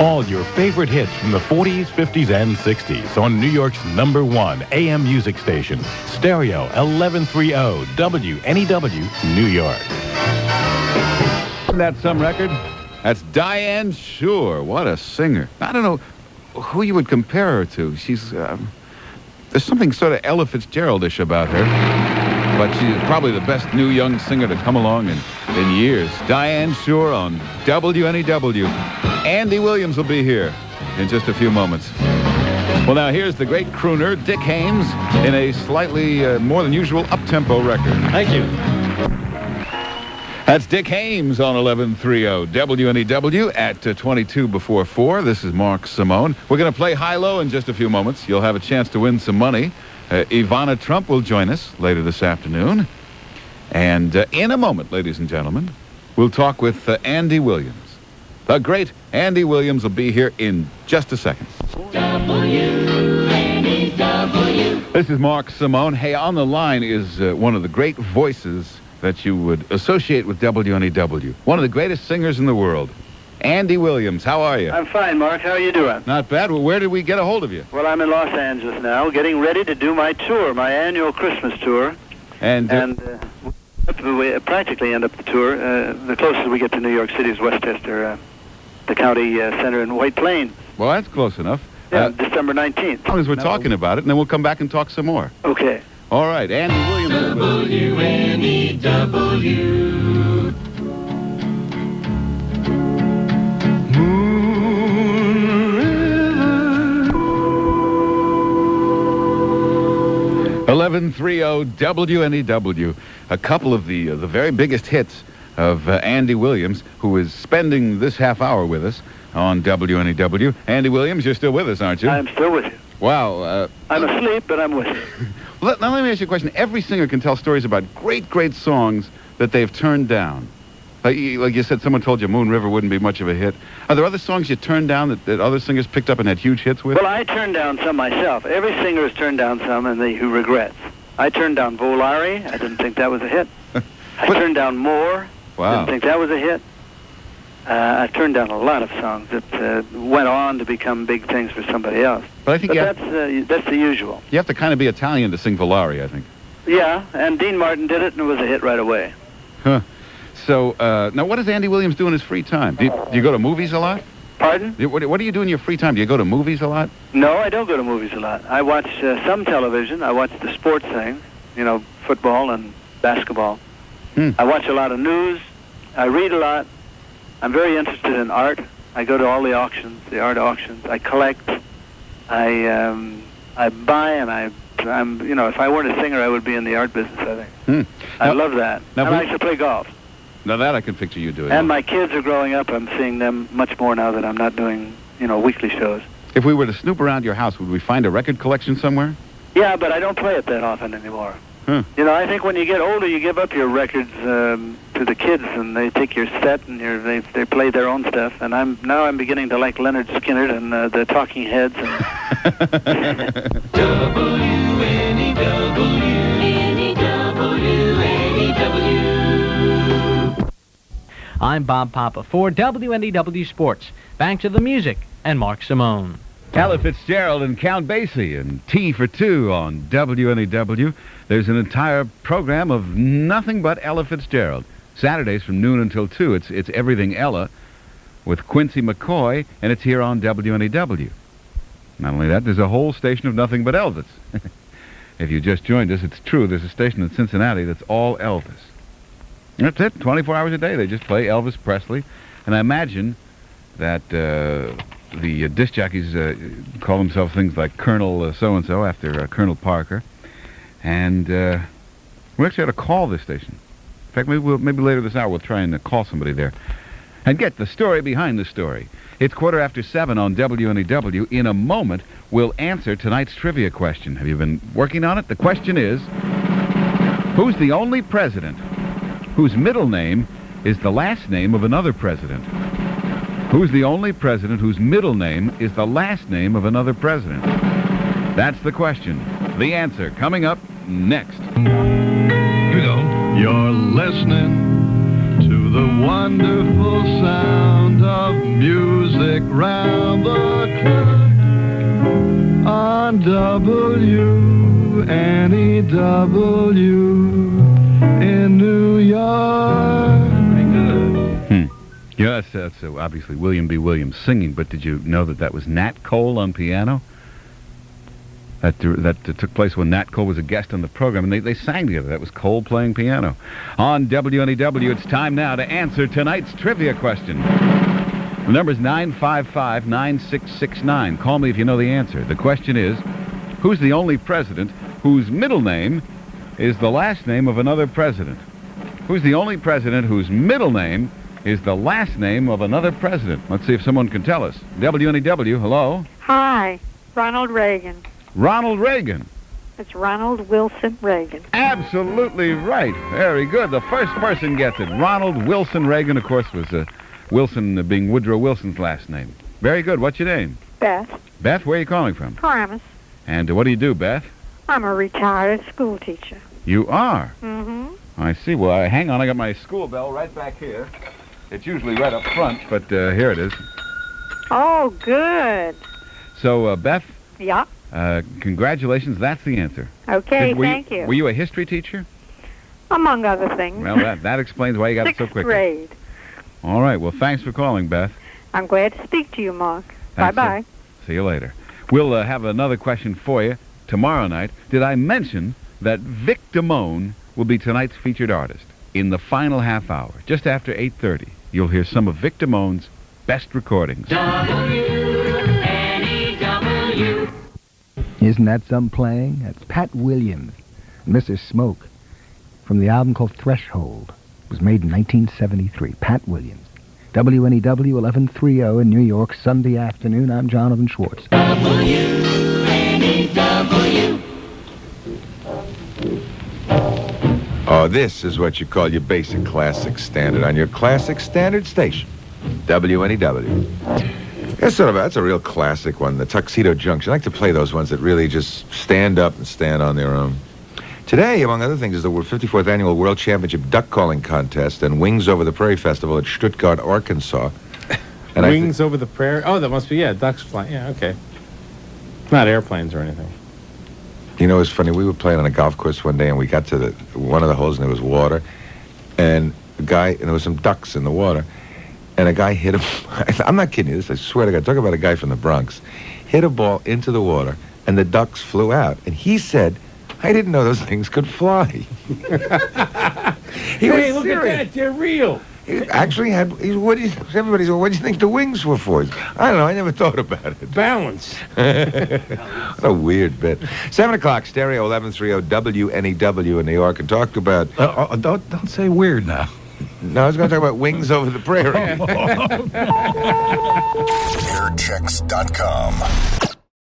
All your favorite hits from the 40s, 50s, and 60s on New York's number one AM music station, Stereo 1130 WNEW, New York. Isn't that some record? That's Diane Schuur. What a singer. I don't know who you would compare her to. She's, um, there's something sort of Ella Fitzgeraldish about her. But she's probably the best new young singer to come along in, in years. Diane Schuur on WNEW. Andy Williams will be here in just a few moments. Well, now here's the great crooner, Dick Haymes, in a slightly uh, more than usual up-tempo record. Thank you. That's Dick Haymes on 1130 WNEW at uh, 22 before 4. This is Mark Simone. We're going to play high-low in just a few moments. You'll have a chance to win some money. Uh, Ivana Trump will join us later this afternoon. And uh, in a moment, ladies and gentlemen, we'll talk with uh, Andy Williams. The great Andy Williams will be here in just a second. This is Mark Simone. Hey, on the line is uh, one of the great voices that you would associate with WNEW. One of the greatest singers in the world. Andy Williams, how are you? I'm fine, Mark. How are you doing? Not bad. Well, where did we get a hold of you? Well, I'm in Los Angeles now, getting ready to do my tour, my annual Christmas tour. And, uh, And uh, we practically end up the tour. Uh, the closest we get to New York City is Westchester, uh, the county uh, center in White Plains. well, that's close enough. Yeah, Uh, December 19th. as long as we're Now- talking about it, and then we'll come back and talk some more. Okay. All right, Andy Williams. Eleven three zero WNEW. A couple of the uh, the very biggest hits of uh, Andy Williams, who is spending this half hour with us on WNEW. Andy Williams, you're still with us, aren't you? I'm still with you. wow. Uh, I'm asleep, but I'm with you. let, now let me ask you a question. Every singer can tell stories about great, great songs that they've turned down. Like, you- like you said, someone told you Moon River wouldn't be much of a hit. Are there other songs you turned down that, that other singers picked up and had huge hits with? Well, I turned down some myself. Every singer has turned down some, and they, who regrets. I turned down Volare. I didn't think that was a hit. I turned down More. Wow. Didn't think that was a hit. Uh, I turned down a lot of songs that uh, went on to become big things for somebody else. But I think But you have, that's uh, that's the usual. you have to kind of be Italian to sing Volare, I think. Yeah, and Dean Martin did it, and it was a hit right away. Huh. So, uh, now what does Andy Williams do in his free time? Do you, do you go to movies a lot? Pardon? Do What, what do you do in your free time? Do you go to movies a lot? No, I don't go to movies a lot. I watch uh, some television. I watch the sports thing, you know, football and basketball. Hmm. I watch a lot of news. I read a lot. I'm very interested in art. I go to all the auctions, the art auctions. I collect. I um, I buy and I I'm you know if I weren't a singer I would be in the art business. I think. Hmm. I Now- love that. now and I like to play golf. Now that I can picture you doing. And my kids are growing up. I'm seeing them much more now that I'm not doing you know weekly shows. If we were to snoop around your house, would we find a record collection somewhere? Yeah, but I don't play it that often anymore. Huh. You know, I think when you get older, you give up your records um, to the kids, and they take your set and your, they they play their own stuff. And I'm now I'm beginning to like Lynyrd Skynyrd and uh, the Talking Heads. And I'm Bob Papa for WNEW Sports. Back to the music and Mark Simone. Ella Fitzgerald and Count Basie and Tea for Two on WNEW. There's an entire program of nothing but Ella Fitzgerald. Saturdays from noon until 2. It's, it's Everything Ella with Quincy McCoy, and it's here on WNEW. Not only that, there's a whole station of nothing but Elvis. if you just joined us, it's true. There's a station in Cincinnati that's all Elvis. That's it. 24 hours a day. They just play Elvis Presley. And I imagine that uh, the uh, disc jockeys uh, call themselves things like Colonel uh, so-and-so after uh, Colonel Parker. And uh, we actually ought to call this station. In fact, maybe, we'll, maybe later this hour we'll try and uh, call somebody there and get the story behind the story. It's quarter after seven on WNEW. In a moment, we'll answer tonight's trivia question. Have you been working on it? The question is, who's the only president whose middle name is the last name of another president? Who's the only president whose middle name is the last name of another president? That's the question. The answer coming up next. You know. You're listening to the wonderful sound of music round the clock on WNEW in New York. Yeah, that's, that's uh, obviously William B. Williams singing, but did you know that that was Nat Cole on piano? That, that took place when Nat Cole was a guest on the program, and they, they sang together. That was Cole playing piano. On WNEW, it's time now to answer tonight's trivia question. The number is 955-9669. Call me if you know the answer. The question is, who's the only president whose middle name is the last name of another president? Who's the only president whose middle name is the last name of another president? Let's see if someone can tell us. WNEW, hello? Hi, Ronald Reagan. Ronald Reagan. It's Ronald Wilson Reagan. Absolutely right. Very good. The first person gets it. Ronald Wilson Reagan, of course, was uh, Wilson uh, being Woodrow Wilson's last name. Very good. What's your name? Beth Beth, where are you calling from? Paramus. And uh, what do you do, Beth? I'm a retired school teacher. You are. Mm-hmm. I see. Well, uh, hang on. I got my school bell right back here. It's usually right up front, but uh, here it is. Oh, good. So, uh, Beth, Yeah. Uh, congratulations. That's the answer. Okay, Did- were thank you. Were you a history teacher? Among other things. Well, that, that explains why you got it so Sixth quickly. grade. All right. Well, thanks for calling, Beth. I'm glad to speak to you, Mark. Thanks, Bye-bye. See you later. We'll uh, have another question for you tomorrow night. Did I mention that Vic Damone will be tonight's featured artist in the final half hour, just after 8.30? You'll hear some of Vic Damone's best recordings. Isn't that some playing? That's Pat Williams and Mr. Smoke from the album called Threshold. It was made in 1973. Pat Williams. WNEW 1130 in New York, Sunday afternoon. I'm Jonathan Schwartz. W-N-E-W. Oh, this is what you call your basic classic standard on your classic standard station, WNEW. It's sort of that's a real classic one, the Tuxedo Junction. I like to play those ones that really just stand up and stand on their own. Today, among other things, is the 54th annual World Championship Duck Calling Contest and Wings Over the Prairie Festival at Stuttgart, Arkansas. And Wings over the prairie. Oh, that must be yeah, ducks flying. Yeah, okay. Not airplanes or anything. You know, it's funny. We were playing on a golf course one day, and we got to the one of the holes, and there was water, and a guy, and there was some ducks in the water, and a guy hit him. I'm not kidding you. This, I swear to God. Talk about a guy from the Bronx, hit a ball into the water, and the ducks flew out. And he said, "I didn't know those things could fly." he hey, was look serious. at that. They're real. He actually had. He, what do you, everybody said, "What do you think the wings were for?" I don't know. I never thought about it. Balance. What a weird bit. Seven o'clock, stereo eleven three zero WNEW in New York, and talked about. Uh, uh, don't, don't say weird now. No, I was going to talk about wings over the prairie. Oh, Airchecks.com.